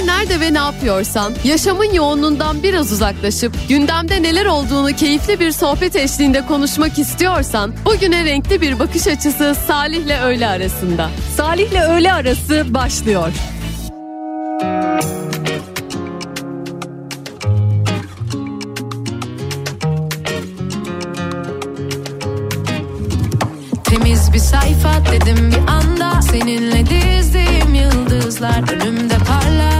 Her nerede ve ne yapıyorsan yaşamın yoğunluğundan biraz uzaklaşıp gündemde neler olduğunu keyifli bir sohbet eşliğinde konuşmak istiyorsan bugüne renkli bir bakış açısı Salih'le öğle arasında. Salih'le öğle arası başlıyor. Temiz bir sayfa dedim bir anda Seninle dizdiğim yıldızlar önümde parlar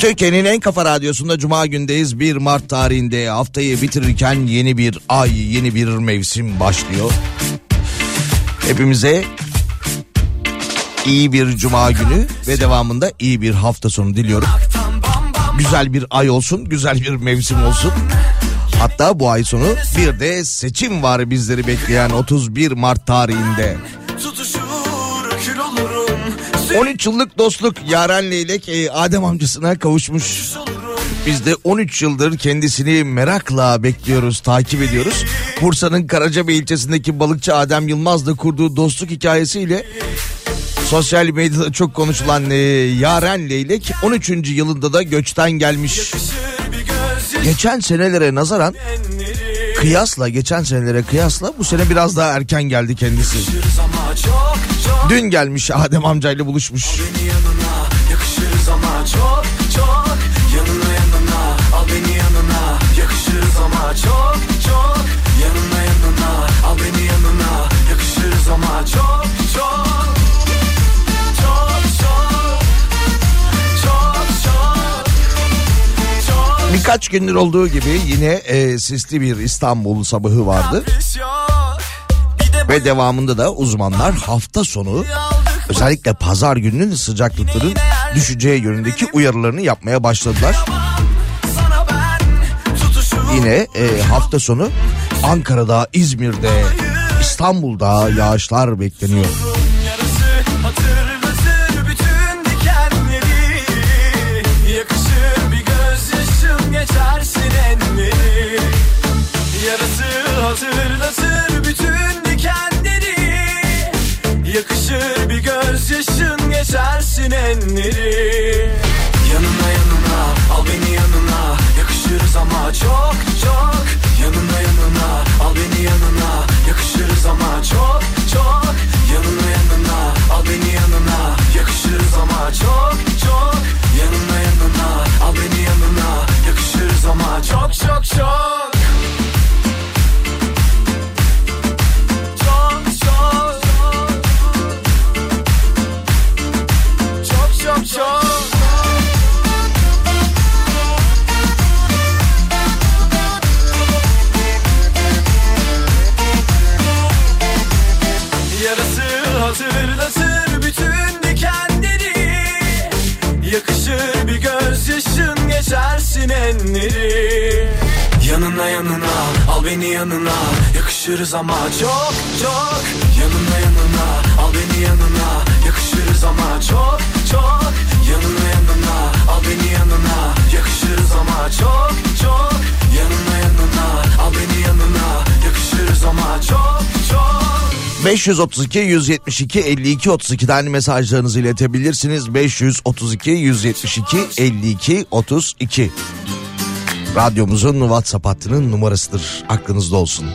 Türkiye'nin en kafa radyosunda Cuma gündeyiz. 1 Mart tarihinde haftayı bitirirken yeni bir ay, yeni bir mevsim başlıyor. Hepimize iyi bir Cuma günü ve devamında iyi bir hafta sonu diliyorum. Güzel bir ay olsun, güzel bir mevsim olsun. Hatta bu ay sonu bir de seçim var bizleri bekleyen 31 Mart tarihinde. Olurum 13 yıllık dostluk Yaren Leylek e, Adem amcasına kavuşmuş. Biz de 13 yıldır kendisini merakla bekliyoruz, takip ediyoruz. Bursa'nın Karacabey ilçesindeki balıkçı Adem Yılmaz'la kurduğu dostluk hikayesiyle sosyal medyada çok konuşulan e, Yaren Leylek 13. yılında da göçten gelmiş. Geçen senelere nazaran kıyasla geçen senelere kıyasla bu sene biraz daha erken geldi kendisi. Dün gelmiş Adem amcayla buluşmuş. Yanına çok çok. Yanına yanına al beni yanına yakışırız ama çok çok. Yanına yanına al beni yanına yakışırız ama Çok Birkaç gündür olduğu gibi yine e, sisli bir İstanbul sabahı vardı. Ve devamında da uzmanlar hafta sonu özellikle pazar gününün sıcaklıkların düşeceği yönündeki uyarılarını yapmaya başladılar. Yine e, hafta sonu Ankara'da, İzmir'de, İstanbul'da yağışlar bekleniyor. Yakışır bir gözyaşın geçersin enleri. Yanına yanına al beni yanına. Yakışırız ama çok çok. Yanına yanına al beni yanına. Yakışırız ama çok çok. Yanına yanına al beni yanına. Yakışırız ama çok çok. Yanına yanına al beni yanına. Yakışırız ama çok çok çok. Yanına yanına. Al beni yanına. Yakışırız ama çok çok. Yanına yanına. Al beni yanına. Yakışırız ama çok çok. Yanına yanına. Al beni yanına. Yakışırız ama çok çok. Yanına yanına. Al beni yanına. Yakışırız ama çok çok. 532 172 52 32'den mesajlarınızı iletebilirsiniz. 532 172 52 32. Radyomuzun WhatsApp hattının numarasıdır. Aklınızda olsun.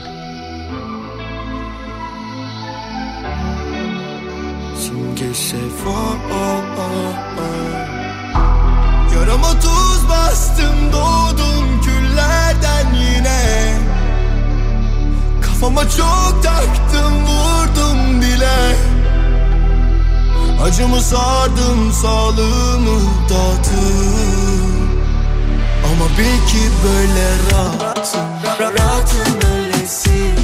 Yarama tuz bastım doğdum küllerden yine Kafama çok taktım vurdum bile Acımı sardım sağlığımı dağıttım Ama bil ki böyle rahatım Rahatım öylesiye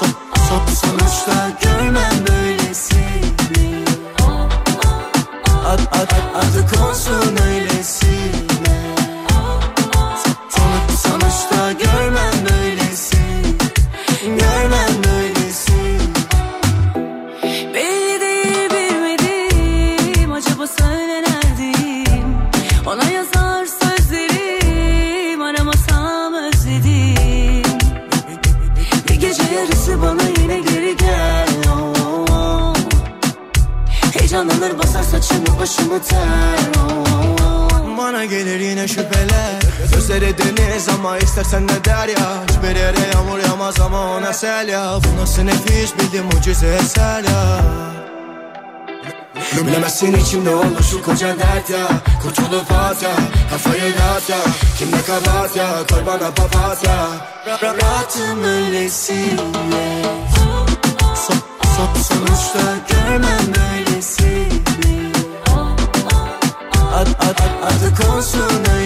Son, son, sonuçta görmem böylesini Ad, ad, ad, adı konsun öylesine başımı ter. Oh. Bana gelir yine şüpheler. Gözleri deniz ama istersen ne der ya. Hiçbir yere yağmur yağmaz ama ona sel ya. Bu nasıl nefis bildim mucize eser ya. Bilemezsin içimde olur şu koca dert ya. Kurtulup at ya Kafayı dağıt ya. Kim ne kabahat ya Koy bana papatya Ra- ra- Rahatım öylesine. Son, son, sonuçta görmem böylesini Ad, ad, ad, adı konsun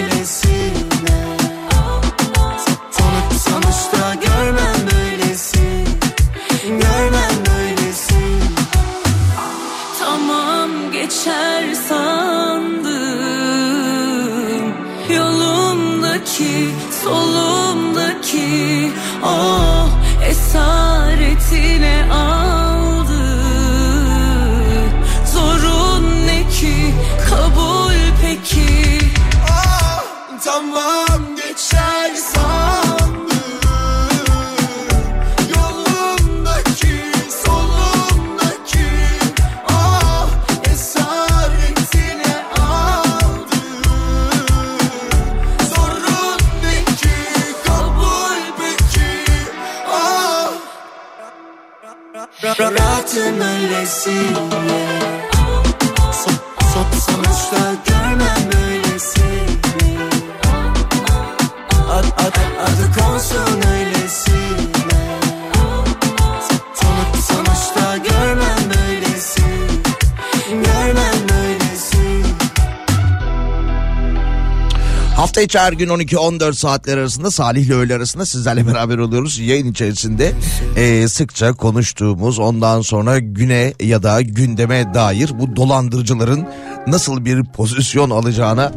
İçi her gün 12-14 saatler arasında Salih ile öğle arasında sizlerle beraber oluyoruz. Yayın içerisinde eee, sıkça konuştuğumuz ondan sonra güne ya da gündeme dair bu dolandırıcıların nasıl bir pozisyon alacağına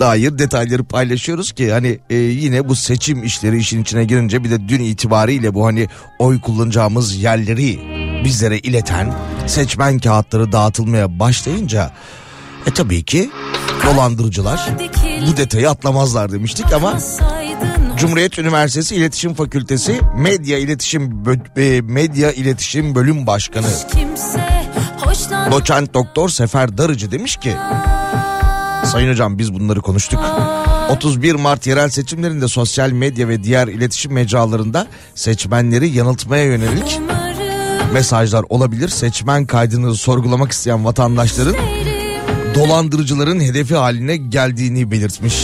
dair detayları paylaşıyoruz ki hani e, yine bu seçim işleri işin içine girince bir de dün itibariyle bu hani oy kullanacağımız yerleri bizlere ileten seçmen kağıtları dağıtılmaya başlayınca e tabii ki dolandırıcılar bu detayı atlamazlar demiştik ama Cumhuriyet Üniversitesi İletişim Fakültesi Medya İletişim e, Medya İletişim Bölüm Başkanı Doçent Doktor Sefer Darıcı demiş ki Sayın hocam biz bunları konuştuk. 31 Mart yerel seçimlerinde sosyal medya ve diğer iletişim mecralarında seçmenleri yanıltmaya yönelik mesajlar olabilir. Seçmen kaydını sorgulamak isteyen vatandaşların dolandırıcıların hedefi haline geldiğini belirtmiş.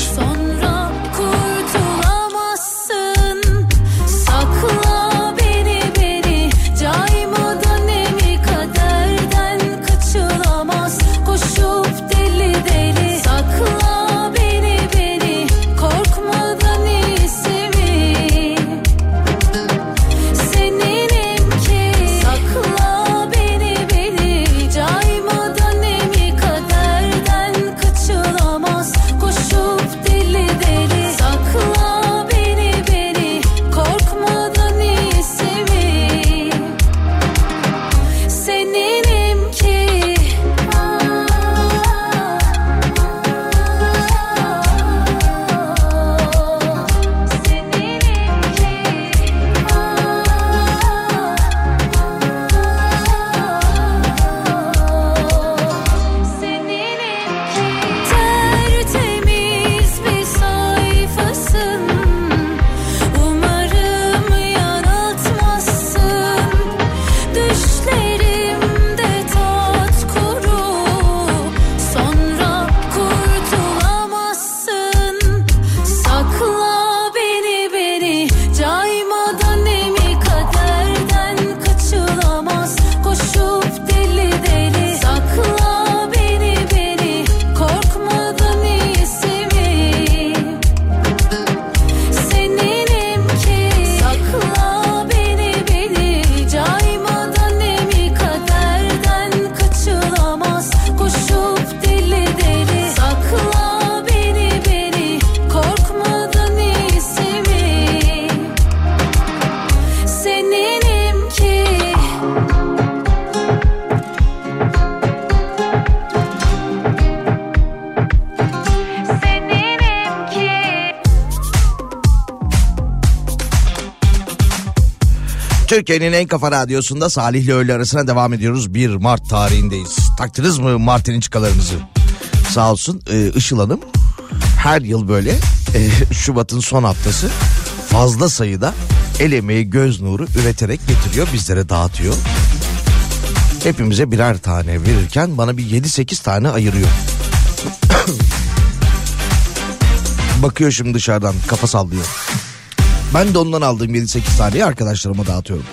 Türkiye'nin en kafa radyosunda Salih ile öğle arasına devam ediyoruz. 1 Mart tarihindeyiz. Taktınız mı Mart'ın çıkalarınızı? Sağ olsun e, Işıl Hanım her yıl böyle e, Şubat'ın son haftası fazla sayıda el emeği göz nuru üreterek getiriyor bizlere dağıtıyor. Hepimize birer tane verirken bana bir 7-8 tane ayırıyor. Bakıyor şimdi dışarıdan kafa sallıyor. Ben de ondan aldığım 7-8 taneyi arkadaşlarıma dağıtıyorum.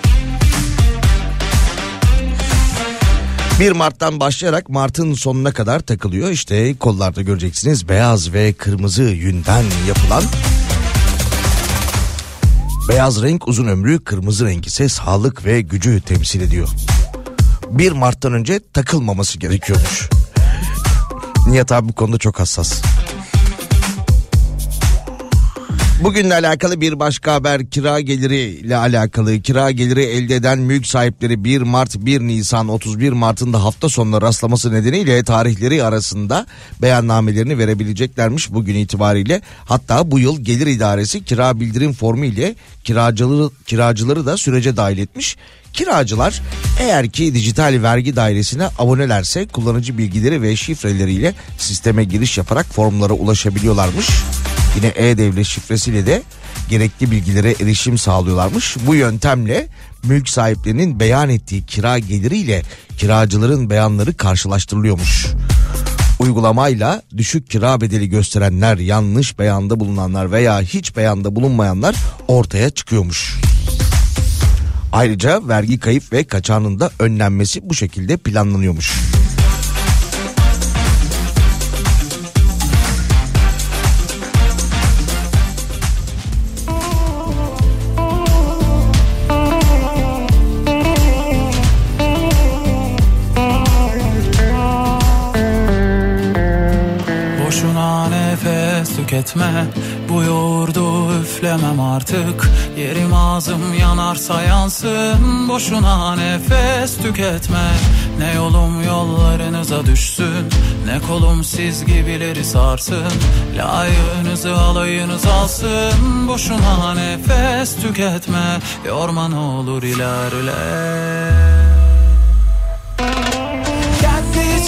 1 Mart'tan başlayarak Mart'ın sonuna kadar takılıyor. İşte kollarda göreceksiniz beyaz ve kırmızı yünden yapılan Beyaz renk uzun ömrü, kırmızı renk ise sağlık ve gücü temsil ediyor. 1 Mart'tan önce takılmaması gerekiyormuş. Nihat abi bu konuda çok hassas. Bugünle alakalı bir başka haber kira geliri ile alakalı kira geliri elde eden mülk sahipleri 1 Mart 1 Nisan 31 Mart'ın da hafta sonuna rastlaması nedeniyle tarihleri arasında beyannamelerini verebileceklermiş bugün itibariyle. Hatta bu yıl gelir idaresi kira bildirim formu ile kiracıları, kiracıları da sürece dahil etmiş. Kiracılar eğer ki dijital vergi dairesine abonelerse kullanıcı bilgileri ve şifreleriyle sisteme giriş yaparak formlara ulaşabiliyorlarmış. Yine e-devlet şifresiyle de gerekli bilgilere erişim sağlıyorlarmış. Bu yöntemle mülk sahiplerinin beyan ettiği kira geliriyle kiracıların beyanları karşılaştırılıyormuş. Uygulamayla düşük kira bedeli gösterenler, yanlış beyanda bulunanlar veya hiç beyanda bulunmayanlar ortaya çıkıyormuş. Ayrıca vergi kayıp ve kaçağının da önlenmesi bu şekilde planlanıyormuş. Tüketme. Bu yoğurdu üflemem artık. Yerim ağzım yanarsa yansın. Boşuna nefes tüketme. Ne yolum yollarınıza düşsün. Ne kolum siz gibileri sarsın. Layığınızı alayınız alsın. Boşuna nefes tüketme. Yorma ne olur ilerle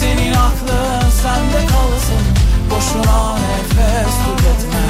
Senin aklın sende kalsın. Boşuna nefes tüketme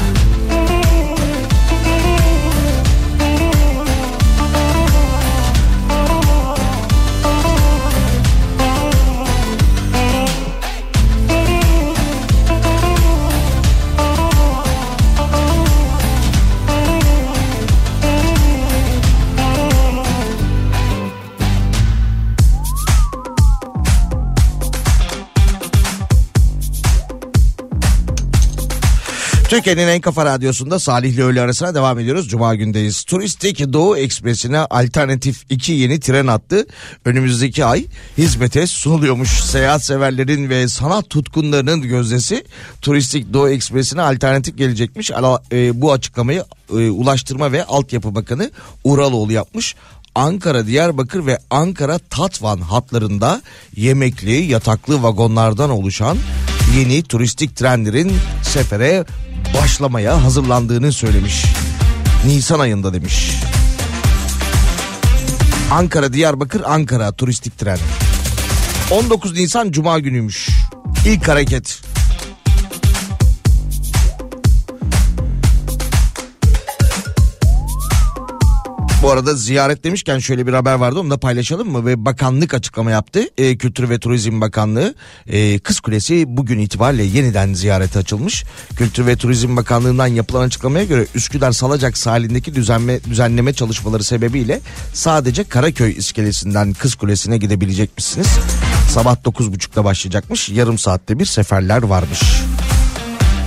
Türkiye'nin en kafa radyosunda Salih ile öğle arasına devam ediyoruz. Cuma gündeyiz. Turistik Doğu Ekspresi'ne alternatif iki yeni tren hattı önümüzdeki ay hizmete sunuluyormuş. Seyahat severlerin ve sanat tutkunlarının gözdesi Turistik Doğu Ekspresi'ne alternatif gelecekmiş. E, bu açıklamayı e, Ulaştırma ve Altyapı Bakanı Uraloğlu yapmış. Ankara, Diyarbakır ve Ankara Tatvan hatlarında yemekli, yataklı vagonlardan oluşan yeni turistik trenlerin sefere başlamaya hazırlandığını söylemiş. Nisan ayında demiş. Ankara, Diyarbakır, Ankara turistik tren. 19 Nisan Cuma günüymüş. İlk hareket. Bu arada ziyaret demişken şöyle bir haber vardı onu da paylaşalım mı? Ve bakanlık açıklama yaptı. Ee, Kültür ve Turizm Bakanlığı e, Kız Kulesi bugün itibariyle yeniden ziyarete açılmış. Kültür ve Turizm Bakanlığı'ndan yapılan açıklamaya göre Üsküdar Salacak sahilindeki düzenme, düzenleme çalışmaları sebebiyle sadece Karaköy iskelesinden Kız Kulesi'ne gidebilecekmişsiniz. Sabah 9.30'da başlayacakmış. Yarım saatte bir seferler varmış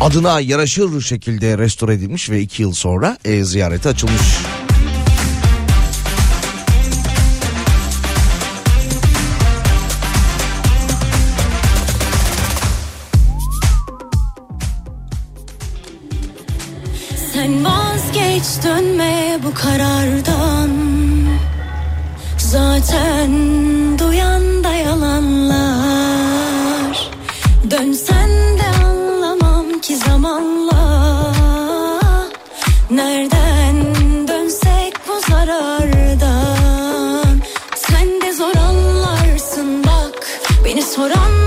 adına yaraşır şekilde restore edilmiş ve iki yıl sonra e, ziyarete açılmış. Vazgeç dönme bu karardan. Zaten duyan da yalanlar. Dönsen de anlamam ki zamanla. Nereden dönsek bu zarardan? Sen de zor anlarsın bak Beni soran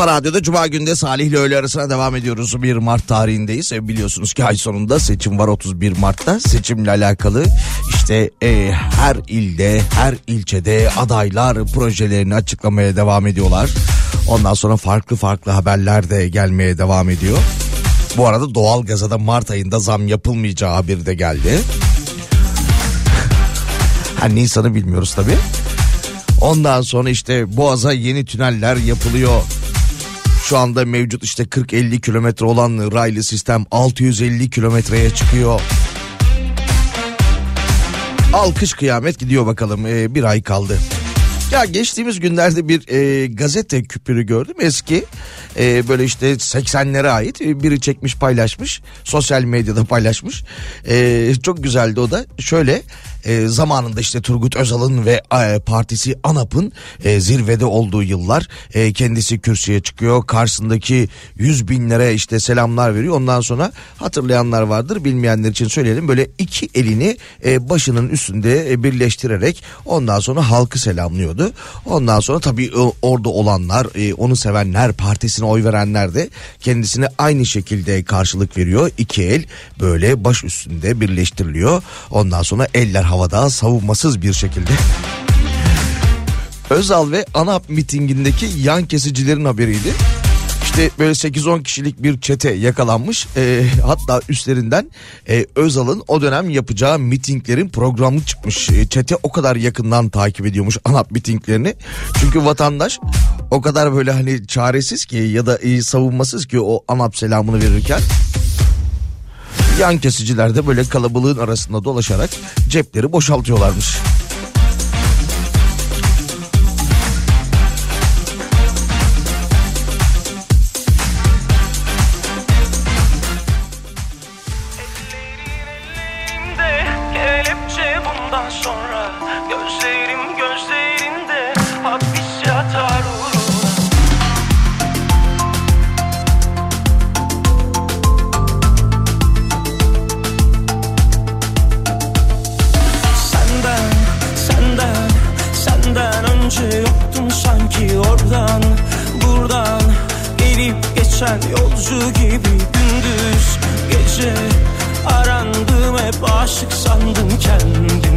Kafa Radyo'da Cuma günde Salih ile öğle arasına devam ediyoruz. 1 Mart tarihindeyiz. E, biliyorsunuz ki ay sonunda seçim var 31 Mart'ta. Seçimle alakalı işte e, her ilde, her ilçede adaylar projelerini açıklamaya devam ediyorlar. Ondan sonra farklı farklı haberler de gelmeye devam ediyor. Bu arada doğalgaza da Mart ayında zam yapılmayacağı haberi de geldi. Ha Nisan'ı bilmiyoruz tabii. Ondan sonra işte Boğaz'a yeni tüneller yapılıyor. Şu anda mevcut işte 40-50 kilometre olan raylı sistem 650 kilometreye çıkıyor. Alkış kıyamet gidiyor bakalım. Ee, bir ay kaldı. Ya geçtiğimiz günlerde bir e, gazete küpürü gördüm. Eski e, böyle işte 80'lere ait biri çekmiş paylaşmış. Sosyal medyada paylaşmış. E, çok güzeldi o da. Şöyle e, zamanında işte Turgut Özal'ın ve e, partisi ANAP'ın e, zirvede olduğu yıllar e, kendisi kürsüye çıkıyor. Karşısındaki yüz binlere işte selamlar veriyor. Ondan sonra hatırlayanlar vardır bilmeyenler için söyleyelim. Böyle iki elini e, başının üstünde e, birleştirerek ondan sonra halkı selamlıyordu. Ondan sonra tabii e, orada olanlar e, onu sevenler partisine oy verenler de kendisine aynı şekilde karşılık veriyor. İki el böyle baş üstünde birleştiriliyor. Ondan sonra eller havada savunmasız bir şekilde Özal ve ANAP mitingindeki yan kesicilerin haberiydi. İşte böyle 8-10 kişilik bir çete yakalanmış. Ee, hatta üstlerinden e, Özal'ın o dönem yapacağı mitinglerin programı çıkmış. E, çete o kadar yakından takip ediyormuş ANAP mitinglerini. Çünkü vatandaş o kadar böyle hani çaresiz ki ya da e, savunmasız ki o ANAP selamını verirken yan kesiciler de böyle kalabalığın arasında dolaşarak cepleri boşaltıyorlarmış. Aşık sandım kendimi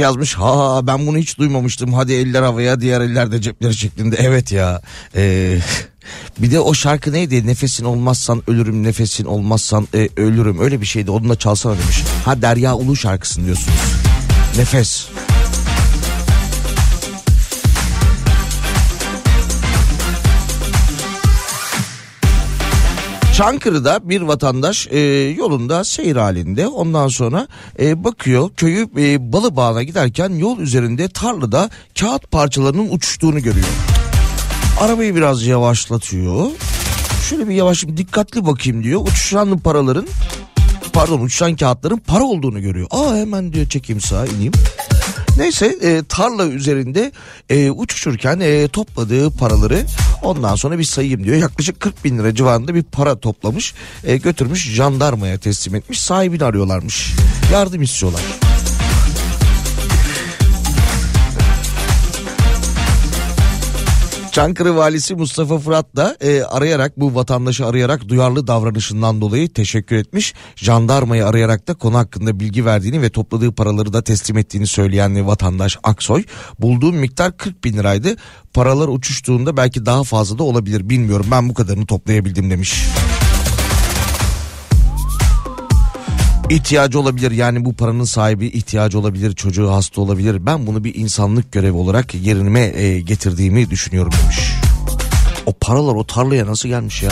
yazmış. Ha ben bunu hiç duymamıştım. Hadi eller havaya diğer eller de cepleri şeklinde. Evet ya. Ee, bir de o şarkı neydi? Nefesin olmazsan ölürüm, nefesin olmazsan e, ölürüm. Öyle bir şeydi. Onu da çalsana demiş. Ha Derya Ulu şarkısını diyorsunuz. Nefes. Çankırı'da bir vatandaş e, yolunda seyir halinde ondan sonra e, bakıyor köyü e, Balıbağ'ına giderken yol üzerinde tarlada kağıt parçalarının uçuştuğunu görüyor. Arabayı biraz yavaşlatıyor. Şöyle bir yavaş dikkatli bakayım diyor. Uçuşan paraların pardon uçuşan kağıtların para olduğunu görüyor. Aa hemen diyor çekeyim sağa ineyim. Neyse e, tarla üzerinde e, uçuşurken e, topladığı paraları ondan sonra bir sayayım diyor. Yaklaşık 40 bin lira civarında bir para toplamış e, götürmüş jandarmaya teslim etmiş sahibini arıyorlarmış. Yardım istiyorlar. Çankırı valisi Mustafa Fırat da e, arayarak bu vatandaşı arayarak duyarlı davranışından dolayı teşekkür etmiş. Jandarmayı arayarak da konu hakkında bilgi verdiğini ve topladığı paraları da teslim ettiğini söyleyen vatandaş Aksoy. Bulduğum miktar 40 bin liraydı. Paralar uçuştuğunda belki daha fazla da olabilir bilmiyorum ben bu kadarını toplayabildim demiş. İhtiyacı olabilir yani bu paranın sahibi ihtiyacı olabilir çocuğu hasta olabilir ben bunu bir insanlık görevi olarak yerine e, getirdiğimi düşünüyorum demiş. O paralar o tarlaya nasıl gelmiş ya?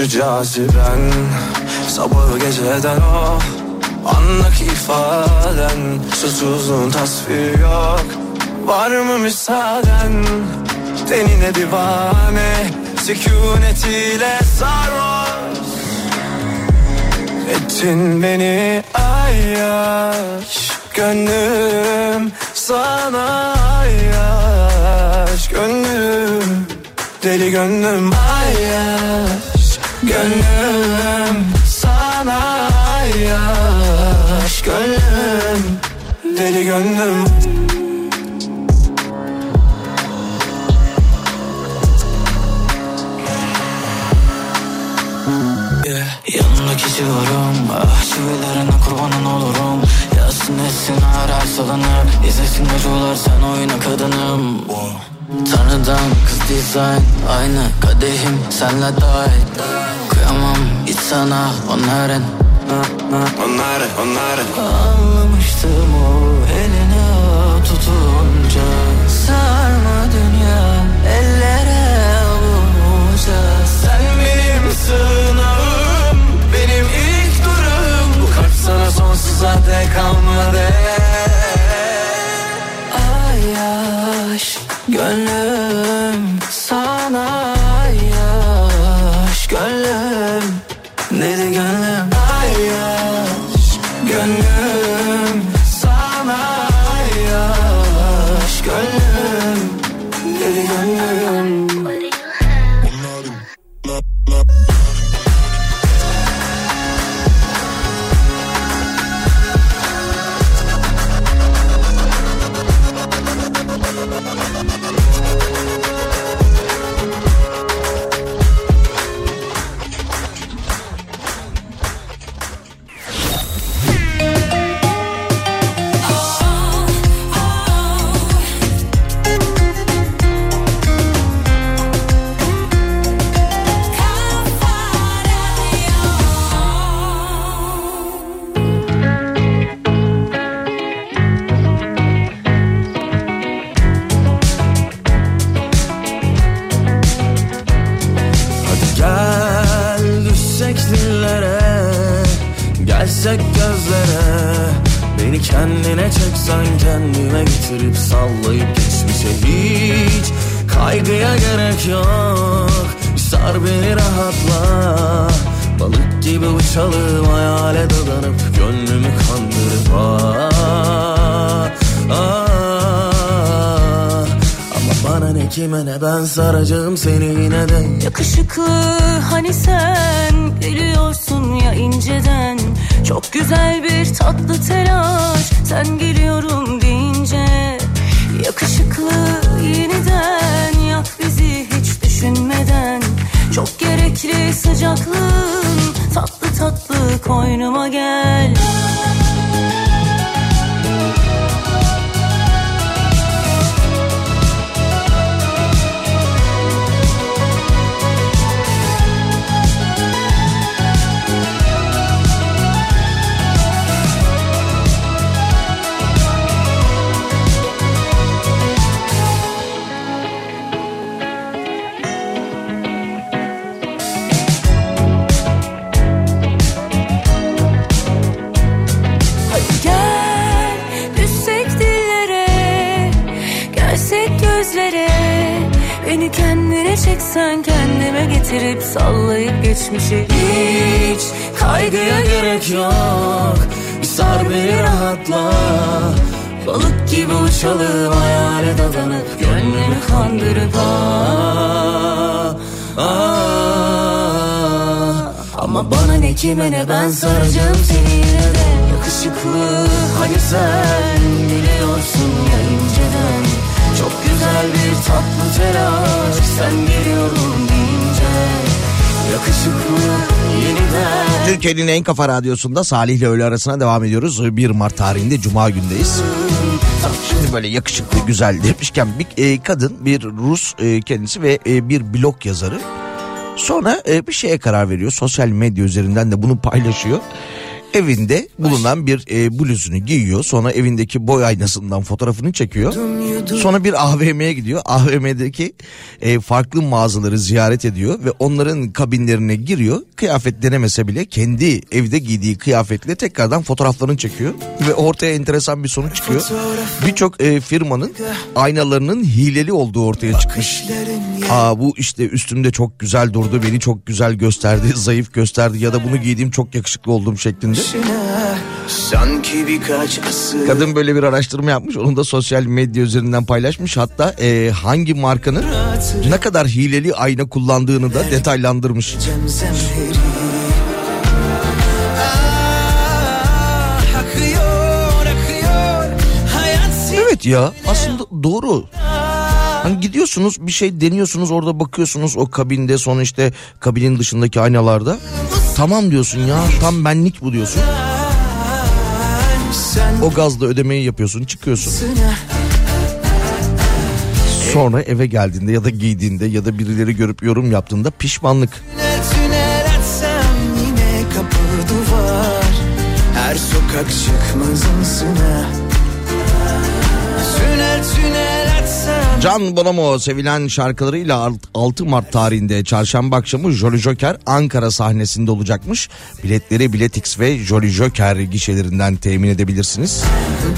Şu caziben Sabahı geceden o Andaki ifaden Susuzluğun tasviri yok. Var mı müsaaden? Tenine divane Sükunetiyle sarhoş. Ettin beni ayyaş. Gönlüm sana ayyaş. Gönlüm deli gönlüm ayyaş Gönlüm sana ayyaş Gönlüm deli gönlüm. Yeah. Yanındaki civarım Ah çivilerine kurbanın olurum. Yazsın etsin arar salınır. İzlesin acılar sen oyna kadınım. Tanrıdan kız dizayn Aynı kadehim senle dahil sana onların. Onları onları. Anlamıştım o eline tutunca. Sarma dünya ellere avunca Sen benim sığınağım Benim ilk durum. Bu kalp sana sonsuza dek kalmadı. Ay yaş Gönlüm getirip sallayıp geçmişe hiç Kaygıya gerek yok. Sar beni rahatla. Balık gibi uçalım hayale dadanıp Gönlümü kandırıp ah, ah, Ama bana ne kime ne ben saracağım seni yine de. Yakışıklı hani sen geliyorsun ya inceden. Çok güzel bir tatlı telaş sen geliyorum deyince Yakışıklı yeniden yak bizi hiç düşünmeden. Çok gerekli sıcaklığın tatlı tatlı koynuma gel Gel Beni kendine çeksen kendime getirip sallayıp geçmişe Hiç kaygıya gerek yok. Bir sar beni rahatla. Balık gibi uçalım hayale dadanıp Gönlümü kandırıp ah, ah. Ama bana ne kime ne ben saracağım seni yine de. Yakışıklı hani sen biliyorsun ya inceden Çok güzel bir tatlı telaş sen geliyorum deyince Yakışıklı Türkiye'nin en kafa radyosunda Salih ile öğle arasına devam ediyoruz. 1 Mart tarihinde Cuma gündeyiz. Şimdi böyle yakışıklı güzel demişken bir e, kadın bir Rus e, kendisi ve e, bir blog yazarı. Sonra bir şeye karar veriyor. Sosyal medya üzerinden de bunu paylaşıyor. Evinde bulunan bir e, bluzunu giyiyor. Sonra evindeki boy aynasından fotoğrafını çekiyor. Sonra bir AVM'ye gidiyor. AVM'deki e, farklı mağazaları ziyaret ediyor ve onların kabinlerine giriyor. Kıyafet denemese bile kendi evde giydiği kıyafetle tekrardan fotoğraflarını çekiyor ve ortaya enteresan bir sonuç çıkıyor. Birçok e, firmanın aynalarının hileli olduğu ortaya çıkmış. Aa bu işte üstümde çok güzel durdu, beni çok güzel gösterdi, zayıf gösterdi ya da bunu giydiğim çok yakışıklı olduğum şeklinde. Sanki birkaç asır Kadın böyle bir araştırma yapmış. Onu da sosyal medya üzerinden paylaşmış. Hatta e, hangi markanın ne kadar hileli ayna kullandığını da detaylandırmış. Evet ya aslında doğru. Hani gidiyorsunuz bir şey deniyorsunuz orada bakıyorsunuz o kabinde sonra işte kabinin dışındaki aynalarda. Tamam diyorsun ya tam benlik bu diyorsun. O gazla ödemeyi yapıyorsun çıkıyorsun. Sına Sonra eve geldiğinde ya da giydiğinde ya da birileri görüp yorum yaptığında pişmanlık. Tünel tünel Her sokak çıkmazımsına Tünel tünel açsam Can Bonomo sevilen şarkılarıyla 6 Mart tarihinde çarşamba akşamı Jolly Joker Ankara sahnesinde olacakmış. Biletleri Biletix ve Jolly Joker gişelerinden temin edebilirsiniz.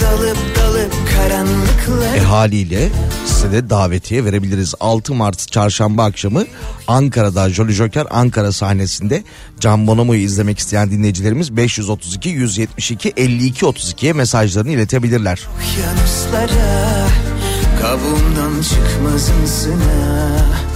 Dalıp dalıp karanlıklar E haliyle size de davetiye verebiliriz. 6 Mart çarşamba akşamı Ankara'da Jolly Joker Ankara sahnesinde Can Bonomo'yu izlemek isteyen dinleyicilerimiz 532 172 52 32'ye mesajlarını iletebilirler. Yanuslara Kabuğumdan çıkmazımsına Ah,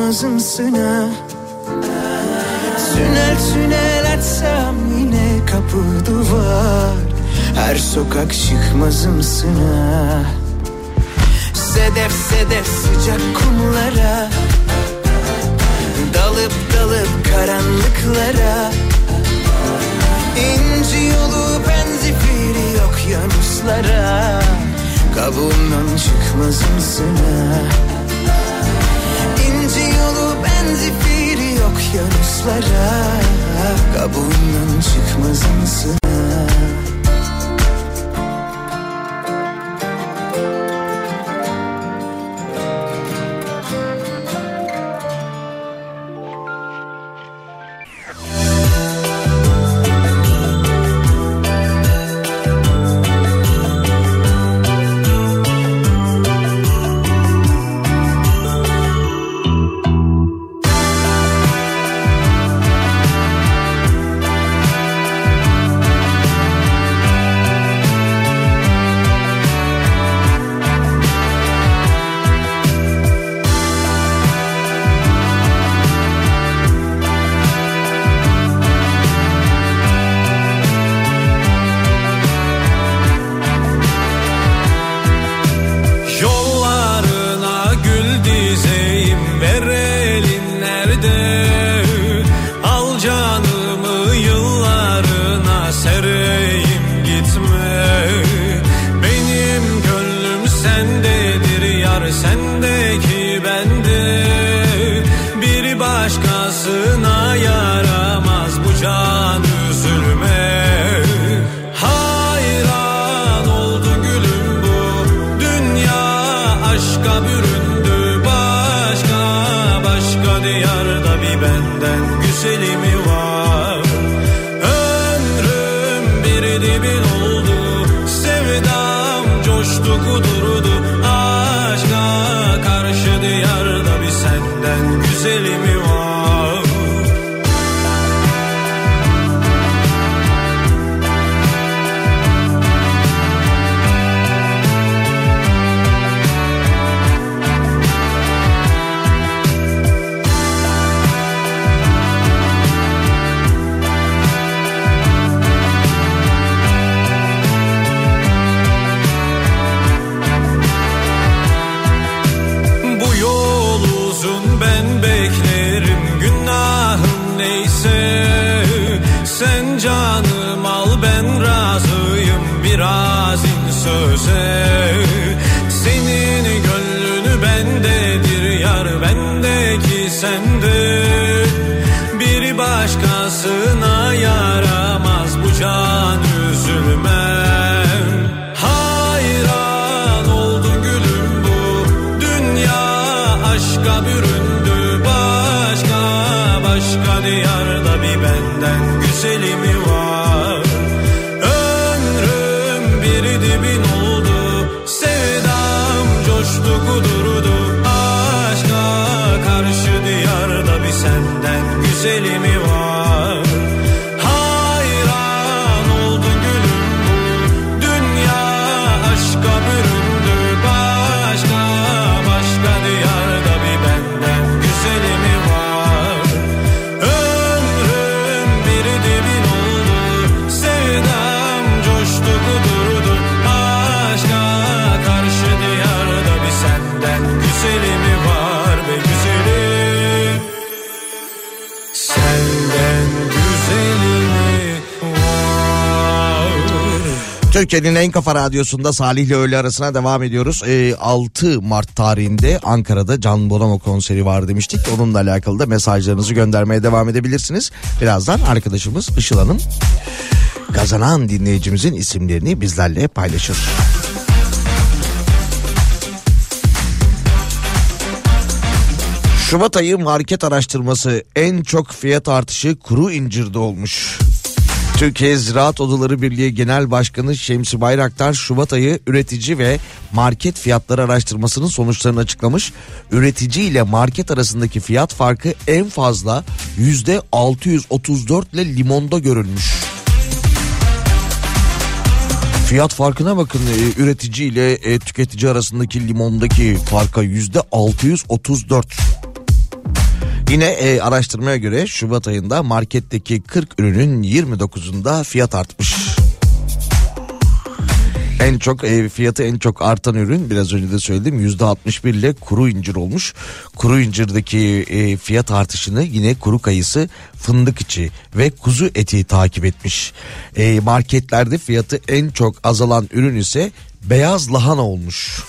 konmazımsın ha Tünel tünel açsam yine kapı duvar. Her sokak çıkmazımsın ha Sedef sedef sıcak kumlara. Dalıp dalıp karanlıklara. İnci yolu benzifiri yok yanuslara. Kabuğumdan çıkmazımsın ha zifiri yok yanuslara Kabuğundan çıkmaz mısın Türkiye'nin en kafa radyosunda Salih ile öğle arasına devam ediyoruz. Ee, 6 Mart tarihinde Ankara'da Can Bonomo konseri var demiştik. Onunla alakalı da mesajlarınızı göndermeye devam edebilirsiniz. Birazdan arkadaşımız Işıl Hanım kazanan dinleyicimizin isimlerini bizlerle paylaşır. Şubat ayı market araştırması en çok fiyat artışı kuru incirde olmuş. Türkiye Ziraat Odaları Birliği Genel Başkanı Şemsi Bayraktar Şubat ayı üretici ve market fiyatları araştırmasının sonuçlarını açıklamış. Üretici ile market arasındaki fiyat farkı en fazla yüzde 634 ile limonda görülmüş. Fiyat farkına bakın e, üretici ile e, tüketici arasındaki limondaki farka yüzde 634. Yine e, araştırmaya göre Şubat ayında marketteki 40 ürünün 29'unda fiyat artmış. En çok e, fiyatı en çok artan ürün biraz önce de söyledim yüzde 61 ile kuru incir olmuş. Kuru incirdeki e, fiyat artışını yine kuru kayısı, fındık içi ve kuzu eti takip etmiş. E, marketlerde fiyatı en çok azalan ürün ise beyaz lahana olmuş.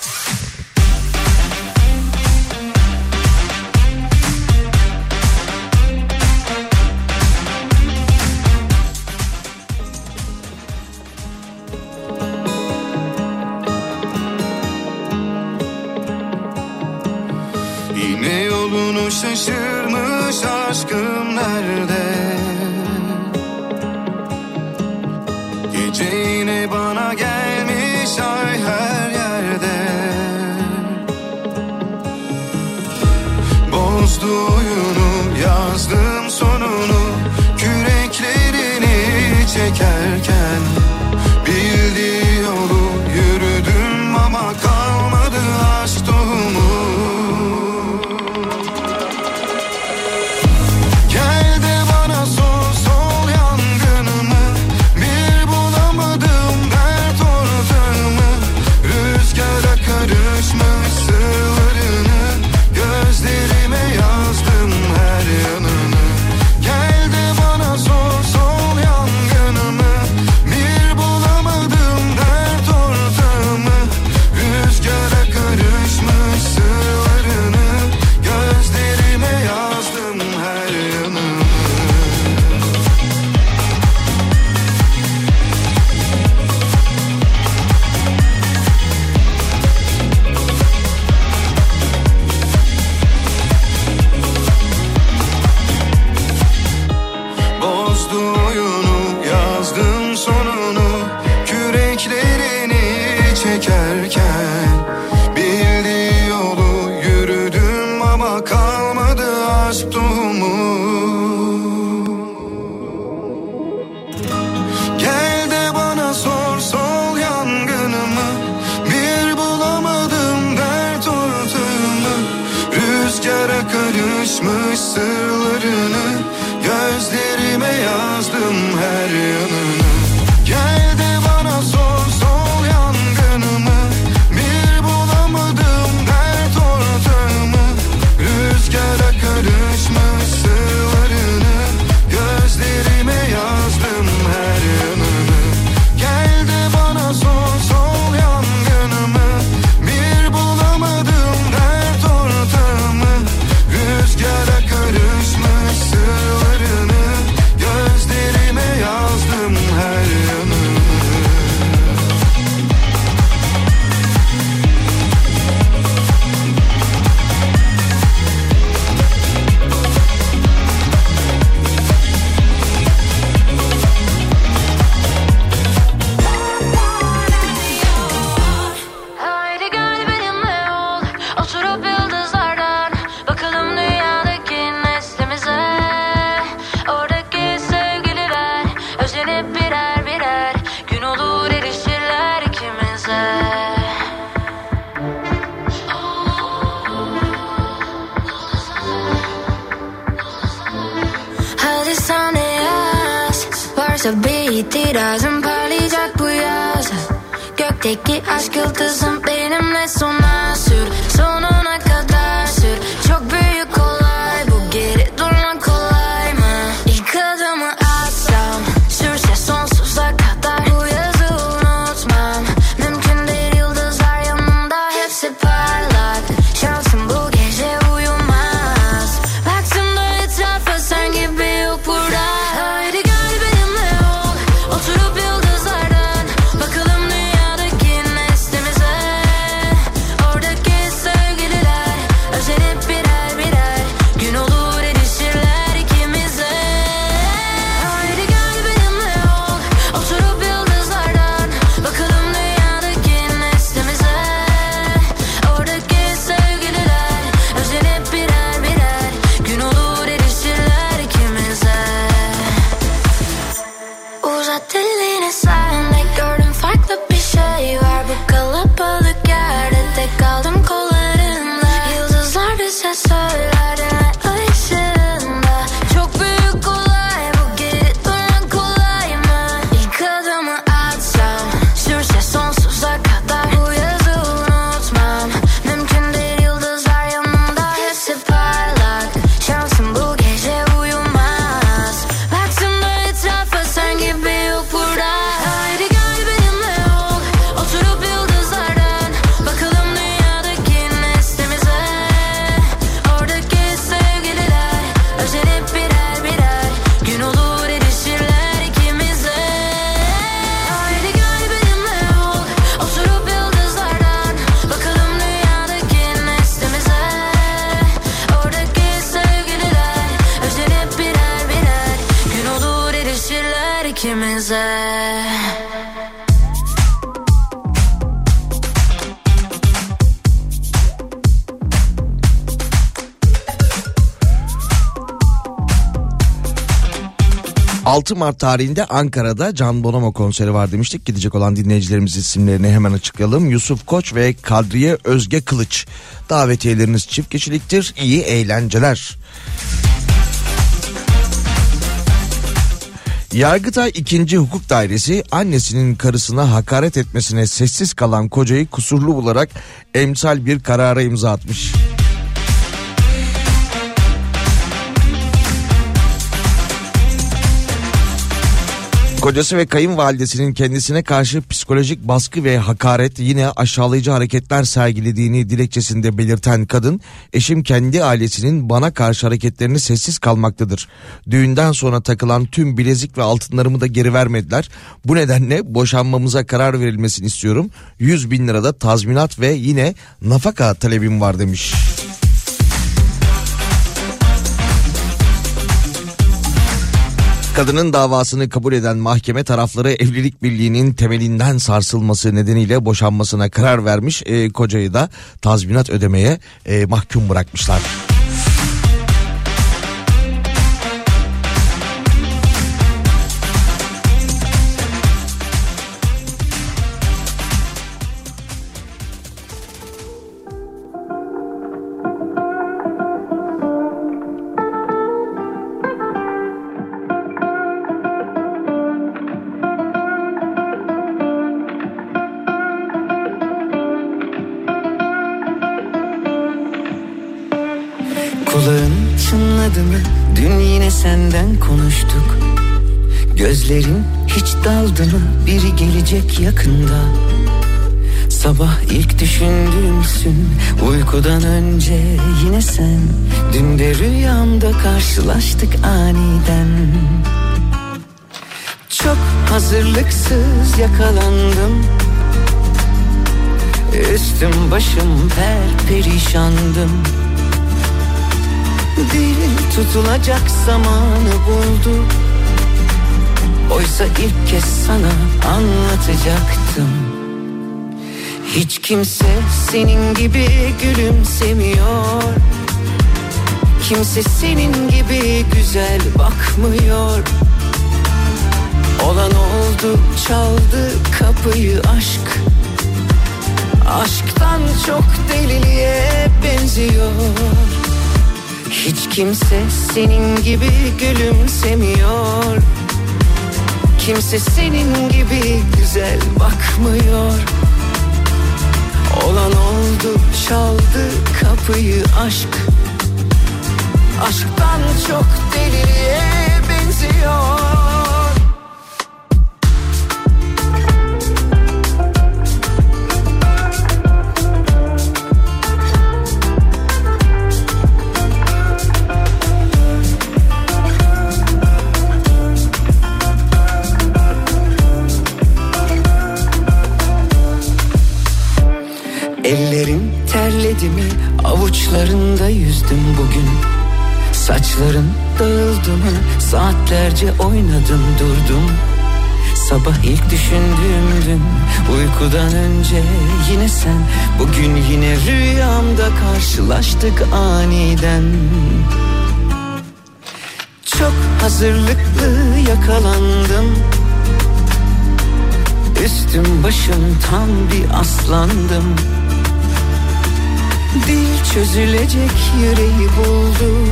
şaşırmış aşkım nerede? Gece yine bana gelmiş ay Kirazım parlayacak bu yaz. Gökteki aşk yıldızım benimle sona sür. ...6 Mart tarihinde Ankara'da Can Bonomo konseri var demiştik. Gidecek olan dinleyicilerimiz isimlerini hemen açıklayalım. Yusuf Koç ve Kadriye Özge Kılıç. Davetiyeleriniz çift kişiliktir. İyi eğlenceler. Yargıtay 2. Hukuk Dairesi annesinin karısına hakaret etmesine sessiz kalan kocayı kusurlu bularak emsal bir karara imza atmış. Kocası ve kayınvalidesinin kendisine karşı psikolojik baskı ve hakaret yine aşağılayıcı hareketler sergilediğini dilekçesinde belirten kadın, eşim kendi ailesinin bana karşı hareketlerini sessiz kalmaktadır. Düğünden sonra takılan tüm bilezik ve altınlarımı da geri vermediler. Bu nedenle boşanmamıza karar verilmesini istiyorum. 100 bin lirada tazminat ve yine nafaka talebim var demiş. Kadının davasını kabul eden mahkeme tarafları evlilik birliğinin temelinden sarsılması nedeniyle boşanmasına karar vermiş. E, kocayı da tazminat ödemeye e, mahkum bırakmışlar. Gözlerin hiç daldı mı? Biri gelecek yakında. Sabah ilk düşündüğümsün uykudan önce yine sen Dün de rüyamda karşılaştık aniden Çok hazırlıksız yakalandım Üstüm başım per perişandım Dilim tutulacak zamanı buldu Oysa ilk kez sana anlatacaktım. Hiç kimse senin gibi gülümsemiyor. Kimse senin gibi güzel bakmıyor. Olan oldu çaldı kapıyı aşk. Aşktan çok deliliğe benziyor. Hiç kimse senin gibi gülümsemiyor Kimse senin gibi güzel bakmıyor. Olan oldu çaldı kapıyı aşk. Aşktan çok deliliğe benziyor Saçların dağıldı mı? Saatlerce oynadım durdum. Sabah ilk düşündüğüm dün uykudan önce yine sen. Bugün yine rüyamda karşılaştık aniden. Çok hazırlıklı yakalandım. Üstüm başım tam bir aslandım. Dil çözülecek yüreği buldu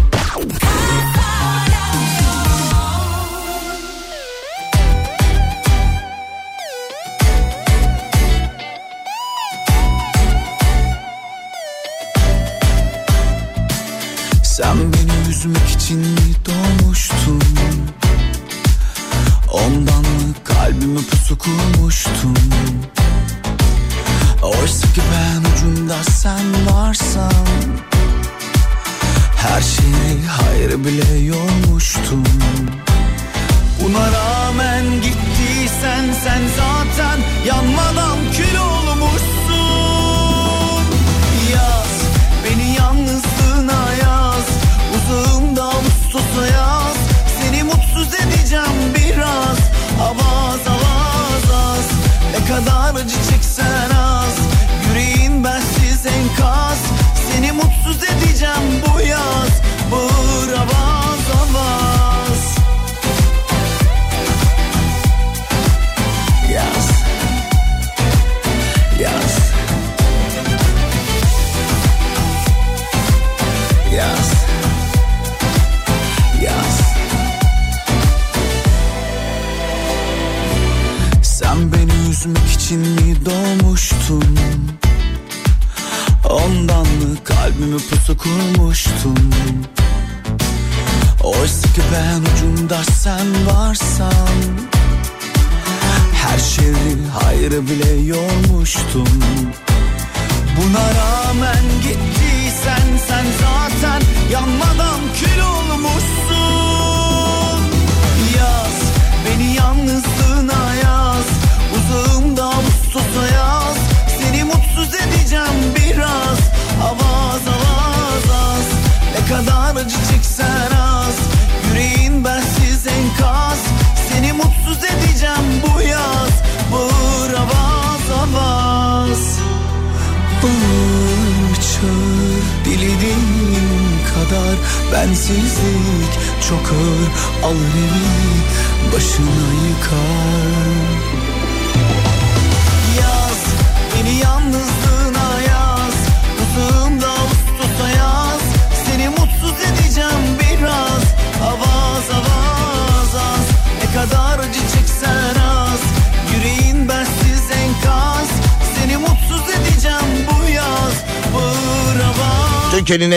continue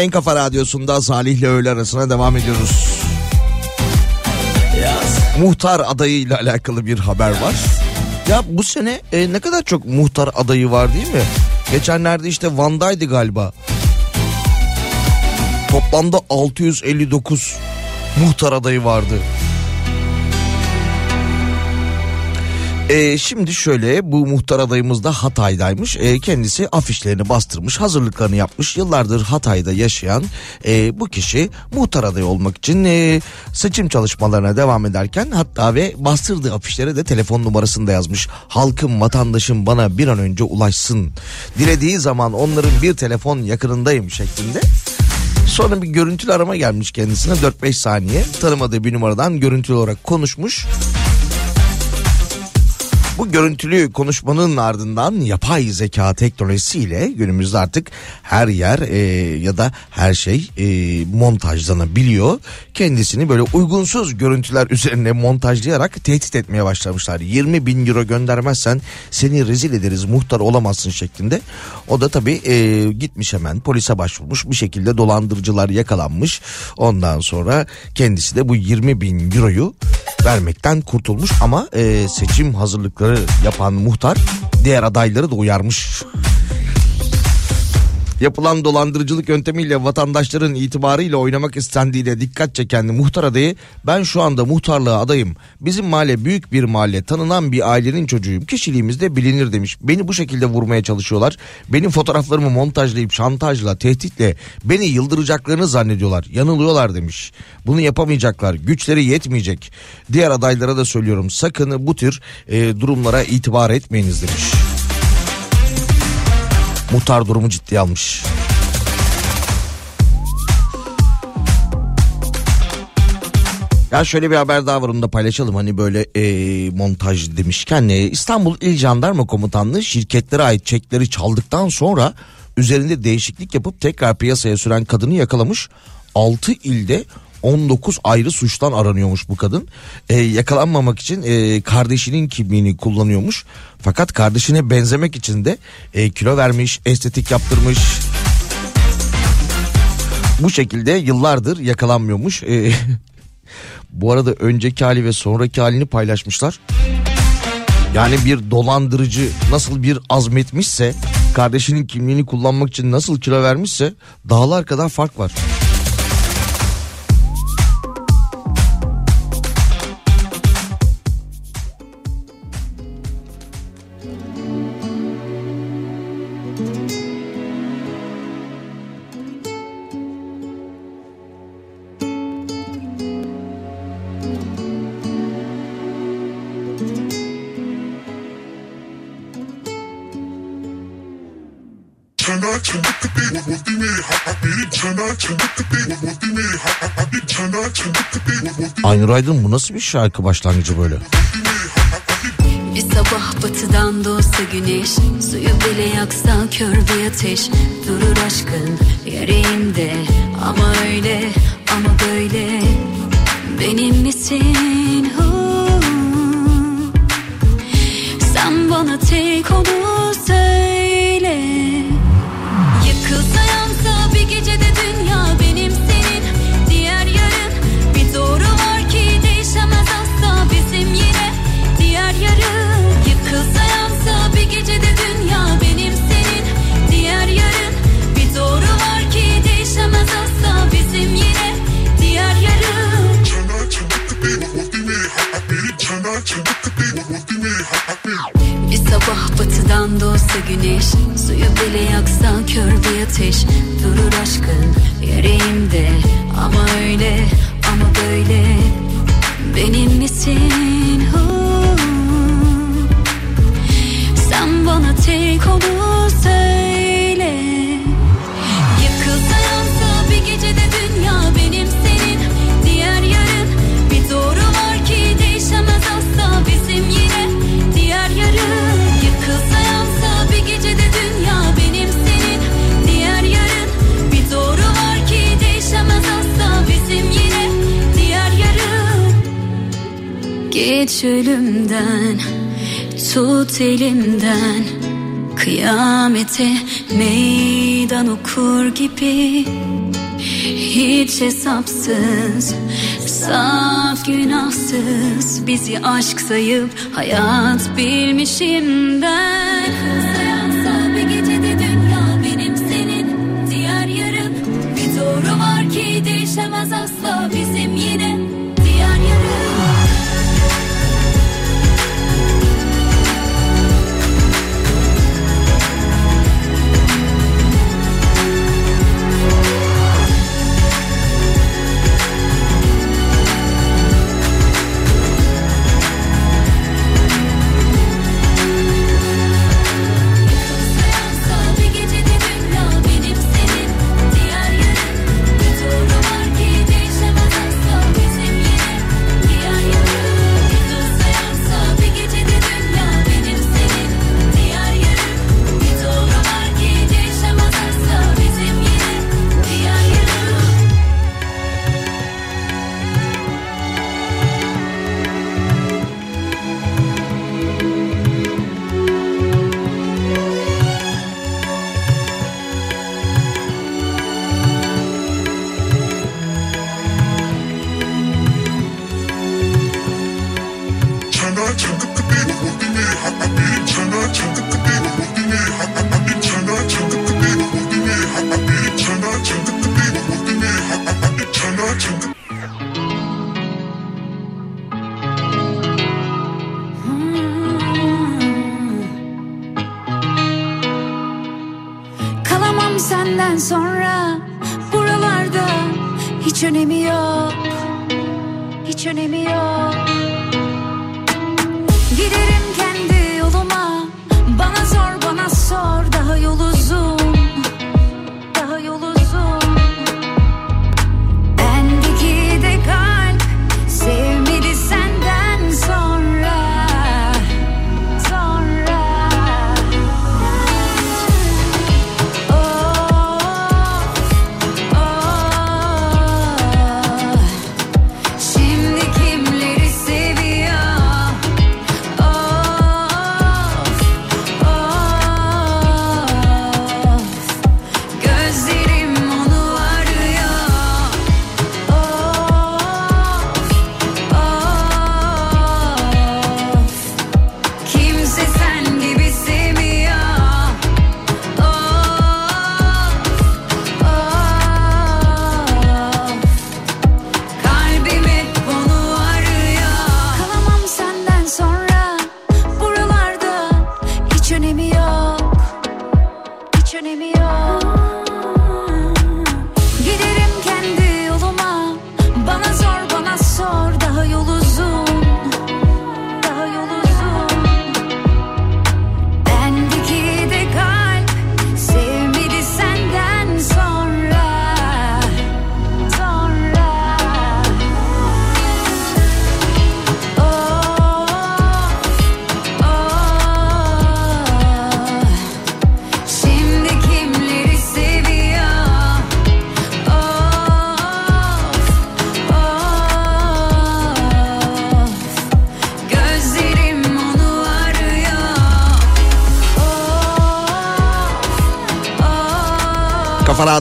en kafa radyosunda Salih ile öğle arasına devam ediyoruz. Yaz Muhtar adayıyla alakalı bir haber var. Ya bu sene e, ne kadar çok muhtar adayı var değil mi? Geçenlerde işte Van'daydı galiba. Toplamda 659 muhtar adayı vardı. E, şimdi şöyle bu muhtar adayımız da Hatay'daymış. E, kendisi afişlerini bastırmış, hazırlıklarını yapmış. Yıllardır Hatay'da yaşayan e, bu kişi muhtar adayı olmak için e, seçim çalışmalarına devam ederken hatta ve bastırdığı afişlere de telefon numarasını da yazmış. Halkım, vatandaşım bana bir an önce ulaşsın. Dilediği zaman onların bir telefon yakınındayım şeklinde. Sonra bir görüntülü arama gelmiş kendisine 4-5 saniye. Tanımadığı bir numaradan görüntülü olarak konuşmuş. Bu görüntülü konuşmanın ardından yapay zeka teknolojisiyle günümüzde artık her yer e, ya da her şey e, montajlanabiliyor. Kendisini böyle uygunsuz görüntüler üzerine montajlayarak tehdit etmeye başlamışlar. 20 bin euro göndermezsen seni rezil ederiz muhtar olamazsın şeklinde. O da tabii e, gitmiş hemen polise başvurmuş bir şekilde dolandırıcılar yakalanmış. Ondan sonra kendisi de bu 20 bin euroyu vermekten kurtulmuş ama e, seçim hazırlıkları yapan muhtar diğer adayları da uyarmış. Yapılan dolandırıcılık yöntemiyle vatandaşların itibarıyla oynamak istendiğine dikkat çeken muhtar adayı ben şu anda muhtarlığa adayım. Bizim mahalle büyük bir mahalle tanınan bir ailenin çocuğuyum. Kişiliğimiz de bilinir demiş. Beni bu şekilde vurmaya çalışıyorlar. Benim fotoğraflarımı montajlayıp şantajla tehditle beni yıldıracaklarını zannediyorlar. Yanılıyorlar demiş. Bunu yapamayacaklar. Güçleri yetmeyecek. Diğer adaylara da söylüyorum sakın bu tür e, durumlara itibar etmeyiniz demiş. Muhtar durumu ciddiye almış. Ya şöyle bir haber daha var onu da paylaşalım. Hani böyle e, montaj demişken e, İstanbul İl Jandarma Komutanlığı şirketlere ait çekleri çaldıktan sonra Üzerinde değişiklik yapıp tekrar piyasaya süren kadını yakalamış. 6 ilde 19 ayrı suçtan aranıyormuş bu kadın. Ee, yakalanmamak için e, kardeşinin kimliğini kullanıyormuş. Fakat kardeşine benzemek için de e, kilo vermiş, estetik yaptırmış. Bu şekilde yıllardır yakalanmıyormuş. Ee, bu arada önceki hali ve sonraki halini paylaşmışlar. Yani bir dolandırıcı nasıl bir azmetmişse kardeşinin kimliğini kullanmak için nasıl kilo vermişse dağlar kadar fark var. Aynur Aydın bu nasıl bir şarkı başlangıcı böyle? Bir sabah batıdan doğsa güneş Suyu bile yaksa kör bir ateş Durur aşkın yüreğimde Ama öyle ama böyle Benim misin? Sen bana tek onu söyle gibi. Hiç hesapsız Saf günahsız. Bizi aşk sayıp hayat bilmişim ben hiç önemi yok. Hiç önemi yok. Giderim kendi yoluma. Bana sor bana sor. Daha yol uzun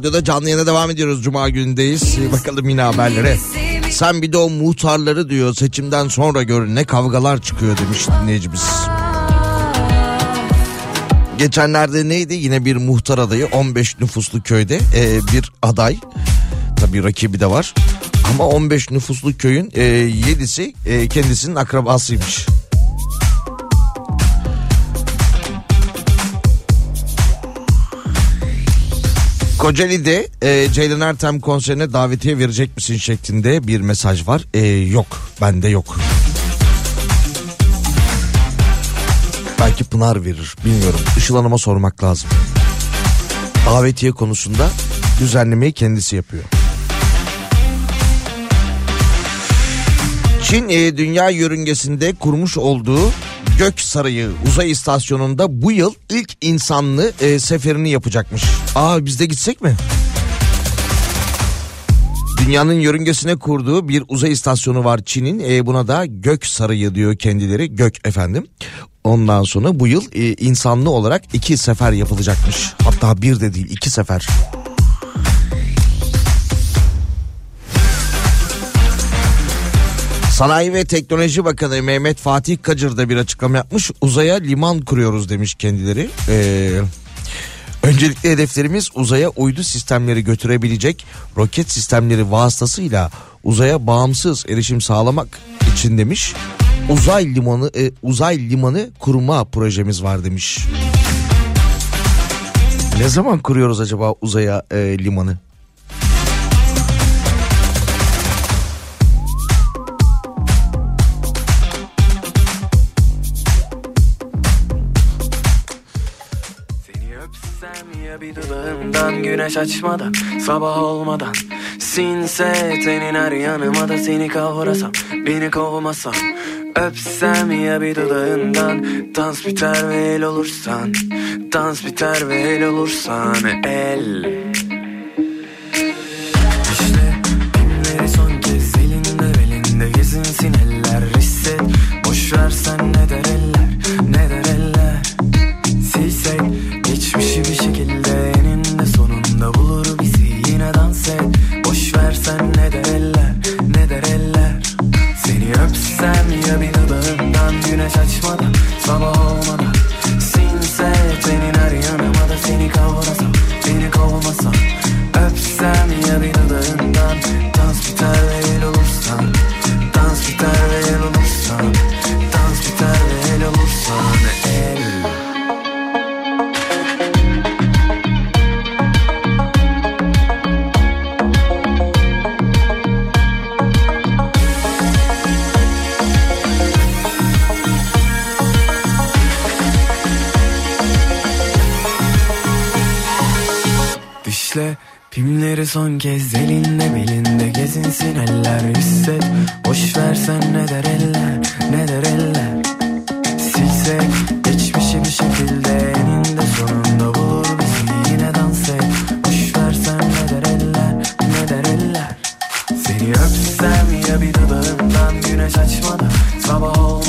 Radyo'da canlı yayına devam ediyoruz. Cuma günündeyiz. Ee, Bakalım yine haberlere. Sen bir de o muhtarları diyor seçimden sonra görün ne kavgalar çıkıyor demiş dinleyicimiz. Geçenlerde neydi yine bir muhtar adayı 15 nüfuslu köyde ee, bir aday. Tabii rakibi de var. Ama 15 nüfuslu köyün e, 7'si e, kendisinin akrabasıymış. Kocaeli'de e, Ceylan Ertem konserine davetiye verecek misin şeklinde bir mesaj var. E, yok bende yok. Belki Pınar verir bilmiyorum. Işıl Hanım'a sormak lazım. Davetiye konusunda düzenlemeyi kendisi yapıyor. Çin e, dünya yörüngesinde kurmuş olduğu Gök Sarayı uzay istasyonunda bu yıl ilk insanlı e, seferini yapacakmış. Aa biz de gitsek mi? Dünyanın yörüngesine kurduğu bir uzay istasyonu var Çin'in. E, buna da Gök Sarayı diyor kendileri. Gök efendim. Ondan sonra bu yıl e, insanlı olarak iki sefer yapılacakmış. Hatta bir de değil iki sefer. Sanayi ve Teknoloji Bakanı Mehmet Fatih Kacır da bir açıklama yapmış. Uzaya liman kuruyoruz demiş kendileri. Ee, öncelikli hedeflerimiz uzaya uydu sistemleri götürebilecek roket sistemleri vasıtasıyla uzaya bağımsız erişim sağlamak için demiş. Uzay limanı e, uzay limanı kurma projemiz var demiş. Ne zaman kuruyoruz acaba uzaya e, limanı? Dudağından güneş açmadan sabah olmadan. Sinse tenin her yanıma da seni kavrasam beni kovmasan Öpsem ya bir dudağından dans biter ve el olursan. Dans biter ve el olursan el. İşte günleri son kez elinde belinde gezinsin eller. Hisset Boş versen öpsem ya bir dudağından güneş açmadan sabah olmadan. Sinse senin her yanıma da seni kavrasam beni kovmasan Öpsem ya bir dudağından dans biter el olursan Dişle pimleri son kez elinde belinde gezinsin eller hisset. Boş versen ne der eller ne der eller. Silsek geçmişi bir şekilde eninde sonunda bulur bizi yine dans et. Boş versen ne der eller ne der eller. Seni öpsem ya bir dudağından güneş açmadan sabah olmadan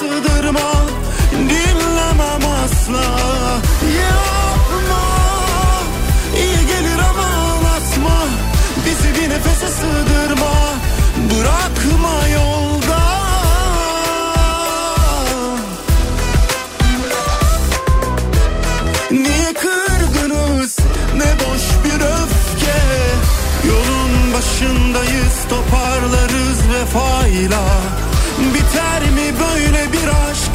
sığdırma. Dinlemem asla. Yapma. İyi gelir ama ağlatma Bizi bir nefese sığdırma. Bırakma yolda. Niye kırgınız? Ne boş bir öfke. Yolun başındayız toparlarız vefayla Biter mi böyle bir aşk?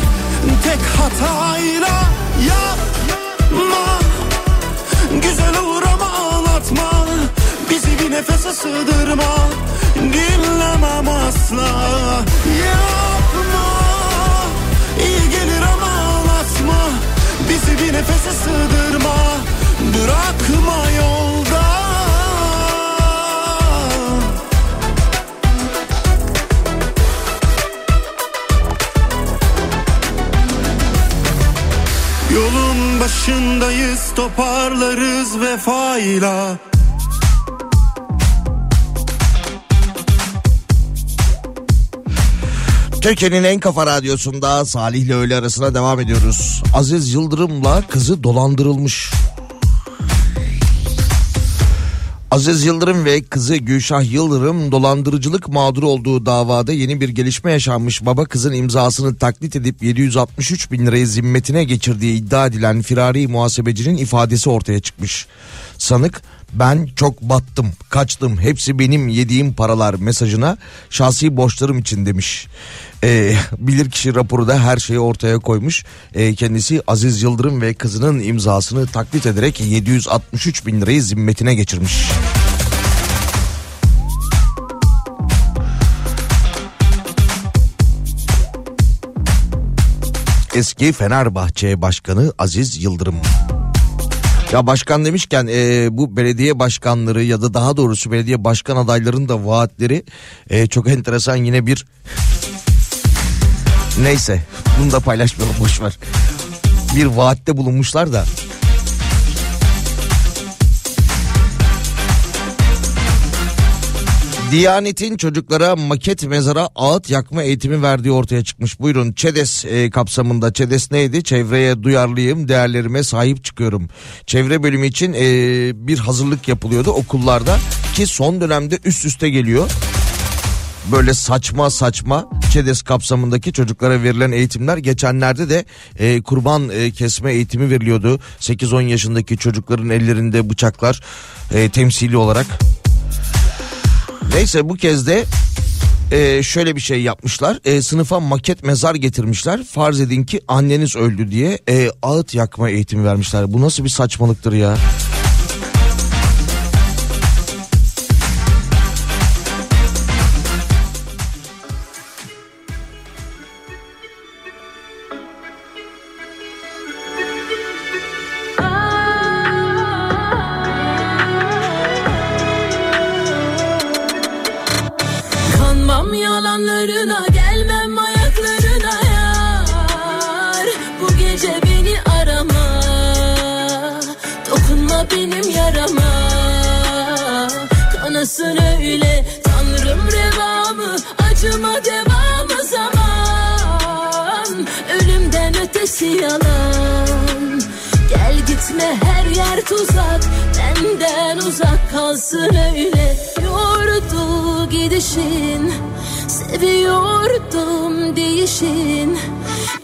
Tek hatayla Yapma. Güzel olur ama ağlatma. Bizi bir nefese sığdırma. Dinlemem asla. Yapma. İyi gelir ama ağlatma. Bizi bir nefese sığdırma. Bırakma yolda başındayız toparlarız vefayla Türkiye'nin en kafa radyosunda Salih ile öğle arasına devam ediyoruz. Aziz Yıldırım'la kızı dolandırılmış. Aziz Yıldırım ve kızı Gülşah Yıldırım dolandırıcılık mağduru olduğu davada yeni bir gelişme yaşanmış. Baba kızın imzasını taklit edip 763 bin lirayı zimmetine geçirdiği iddia edilen firari muhasebecinin ifadesi ortaya çıkmış. Sanık ben çok battım kaçtım hepsi benim yediğim paralar mesajına şahsi borçlarım için demiş. Ee, bilirkişi raporu da her şeyi ortaya koymuş. Ee, kendisi Aziz Yıldırım ve kızının imzasını taklit ederek 763 bin lirayı zimmetine geçirmiş. Eski Fenerbahçe Başkanı Aziz Yıldırım. Ya başkan demişken e, bu belediye başkanları ya da daha doğrusu belediye başkan adaylarının da vaatleri e, çok enteresan yine bir neyse bunu da paylaşmayalım boş ver. Bir vaatte bulunmuşlar da Diyanet'in çocuklara maket mezara ağıt yakma eğitimi verdiği ortaya çıkmış. Buyurun ÇEDES e, kapsamında. ÇEDES neydi? Çevreye duyarlıyım, değerlerime sahip çıkıyorum. Çevre bölümü için e, bir hazırlık yapılıyordu okullarda ki son dönemde üst üste geliyor. Böyle saçma saçma ÇEDES kapsamındaki çocuklara verilen eğitimler geçenlerde de e, kurban e, kesme eğitimi veriliyordu. 8-10 yaşındaki çocukların ellerinde bıçaklar e, temsili olarak. Neyse bu kez de e, şöyle bir şey yapmışlar. E, sınıfa maket mezar getirmişler. Farz edin ki anneniz öldü diye e, ağıt yakma eğitimi vermişler. Bu nasıl bir saçmalıktır ya? Gidişin Seviyordum değişin.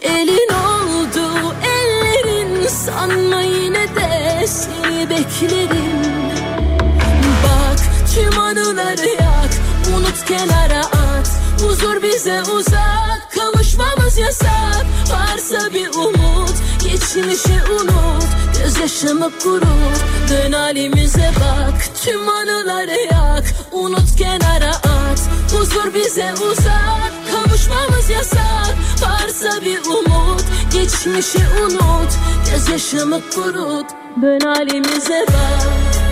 Elin oldu ellerin. Sanma yine de seni beklerim. Bak tüm anıları yak. Unut kenara at. Huzur bize uzak. Kavuşmamız yasak. Varsa bir umut Geçmişi unut Gözyaşımı kurut. Dön halimize bak Tüm anıları yak. Unut kenara at Huzur bize uzak. Kavuşmamız yasak Varsa bir umut. Geçmişi unut Gözyaşımı kurut. Dön halimize bak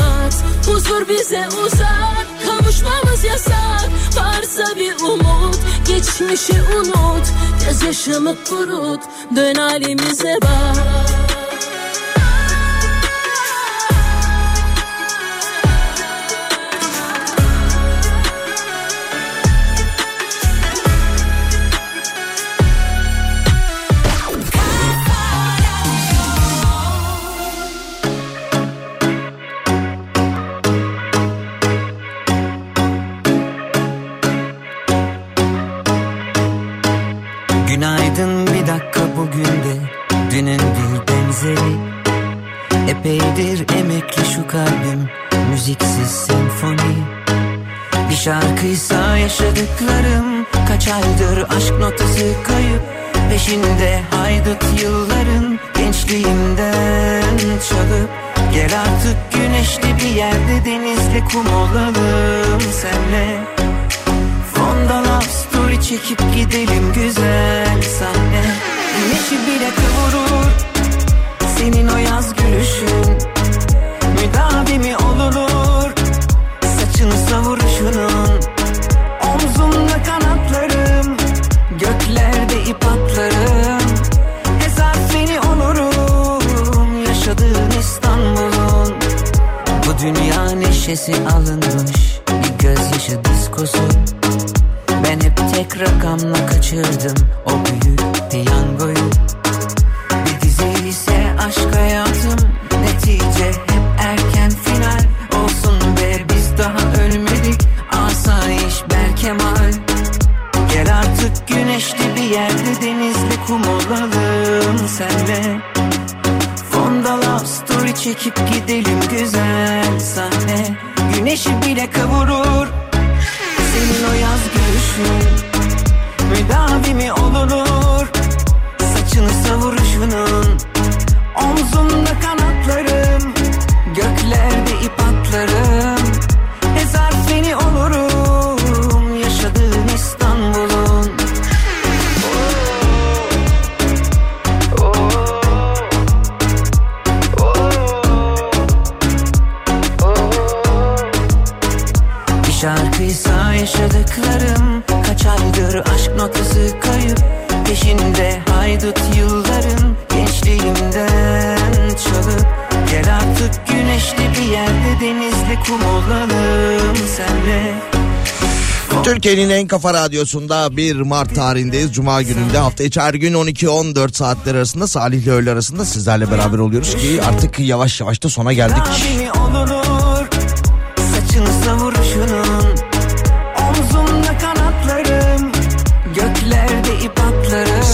Huzur bize uzak Kavuşmamız yasak. Varsa bir umut Geçmişi unut. Gözyaşımı kurut Dön halimize bak como la senle Türkiye'nin en kafa radyosunda 1 Mart tarihindeyiz. Cuma gününde hafta içi her gün 12-14 saatler arasında Salih ile öğle arasında sizlerle beraber oluyoruz ki artık yavaş yavaş da sona geldik. Abimi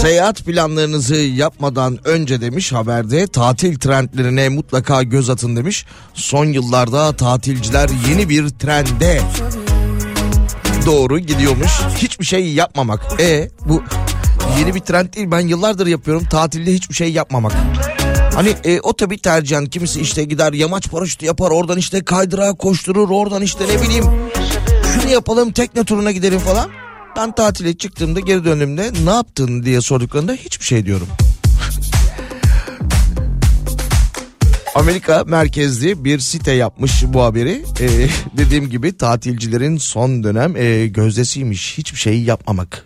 Seyahat planlarınızı yapmadan önce demiş haberde tatil trendlerine mutlaka göz atın demiş. Son yıllarda tatilciler yeni bir trende doğru gidiyormuş. Hiçbir şey yapmamak. E bu yeni bir trend değil ben yıllardır yapıyorum tatilde hiçbir şey yapmamak. Hani e, o tabii tercihen kimisi işte gider yamaç paraşütü yapar oradan işte kaydırağa koşturur oradan işte ne bileyim şunu yapalım tekne turuna gidelim falan. Ben tatile çıktığımda geri döndüğümde ne yaptın diye sorduklarında hiçbir şey diyorum. Amerika merkezli bir site yapmış bu haberi. Ee, dediğim gibi tatilcilerin son dönem e, gözdesiymiş hiçbir şey yapmamak.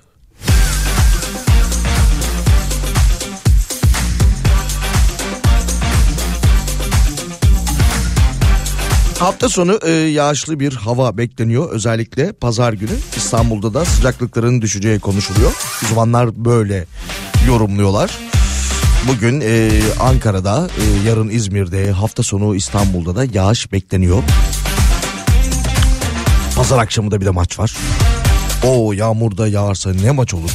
Hafta sonu e, yağışlı bir hava bekleniyor. Özellikle pazar günü İstanbul'da da sıcaklıkların düşeceği konuşuluyor. Uzmanlar böyle yorumluyorlar. Bugün e, Ankara'da, e, yarın İzmir'de, hafta sonu İstanbul'da da yağış bekleniyor. Pazar akşamı da bir de maç var. O yağmurda yağarsa ne maç olur?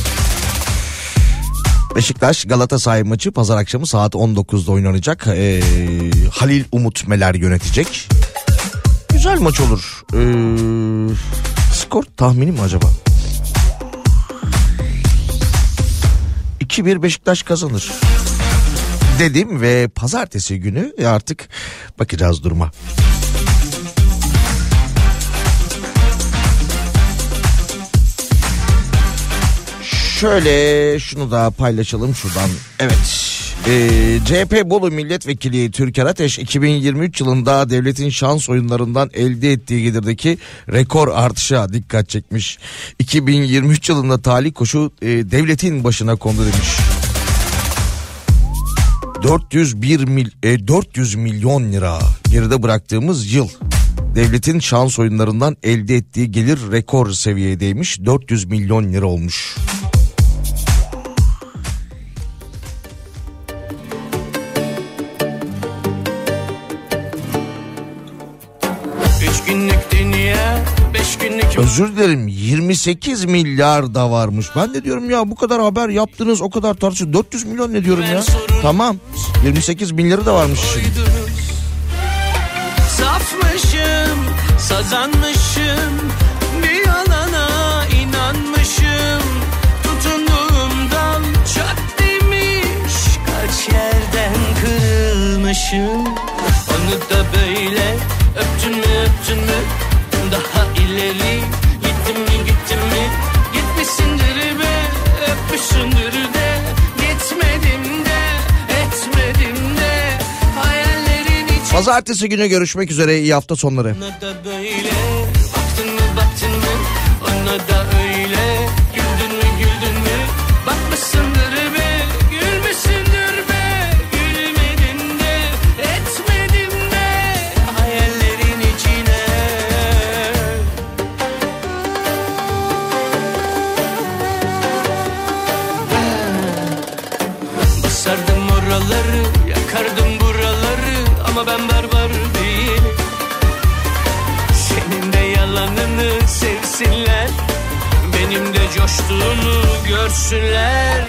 Beşiktaş Galatasaray maçı pazar akşamı saat 19'da oynanacak. Ee, Halil Umut Meler yönetecek. Güzel maç olur. Ee, skor tahmini mi acaba? 2-1 Beşiktaş kazanır. Dedim ve pazartesi günü artık bakacağız duruma. Şöyle şunu da paylaşalım şuradan. Evet. Ee, CHP Bolu Milletvekili Türker Ateş 2023 yılında devletin şans oyunlarından elde ettiği gelirdeki rekor artışa dikkat çekmiş. 2023 yılında talih koşu e, devletin başına kondu demiş. 401 mil, e, 400 milyon lira geride bıraktığımız yıl devletin şans oyunlarından elde ettiği gelir rekor seviyedeymiş 400 milyon lira olmuş. Günlük dünya Beş günlük Özür dilerim 28 milyar da varmış. Ben de diyorum ya bu kadar haber yaptınız o kadar tartışıyor. 400 milyon ne diyorum ya? Tamam 28 milyarı da varmış şimdi. Safmışım, sazanmışım Bir yalana inanmışım Tutunduğum dal çat demiş Kaç yerden kırılmışım Onu da böyle öptün mü öptün mü? Daha ileri gittin mi gittin mi? Gitmişsindir be öpmüşsündür de Gitmedim de etmedim de. Hayallerin içi Pazartesi günü görüşmek üzere. İyi hafta sonları. da böyle uçtuğumu görsünler.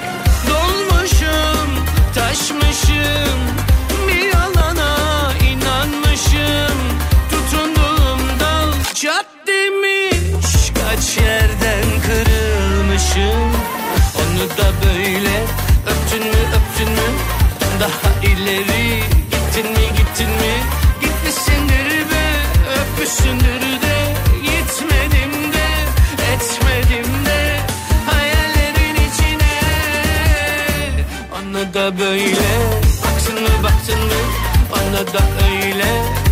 Dolmuşum, taşmışım. Bir yalana inanmışım. Tutunduğum dal çat demiş. Kaç yerden kırılmışım. Onu da böyle öptün mü öptün mü? Daha ileri gittin mi gittin mi? Gitmişsindir be öpmüşsündür de. da böyle. Baksın mı baksın mı? Bana da öyle.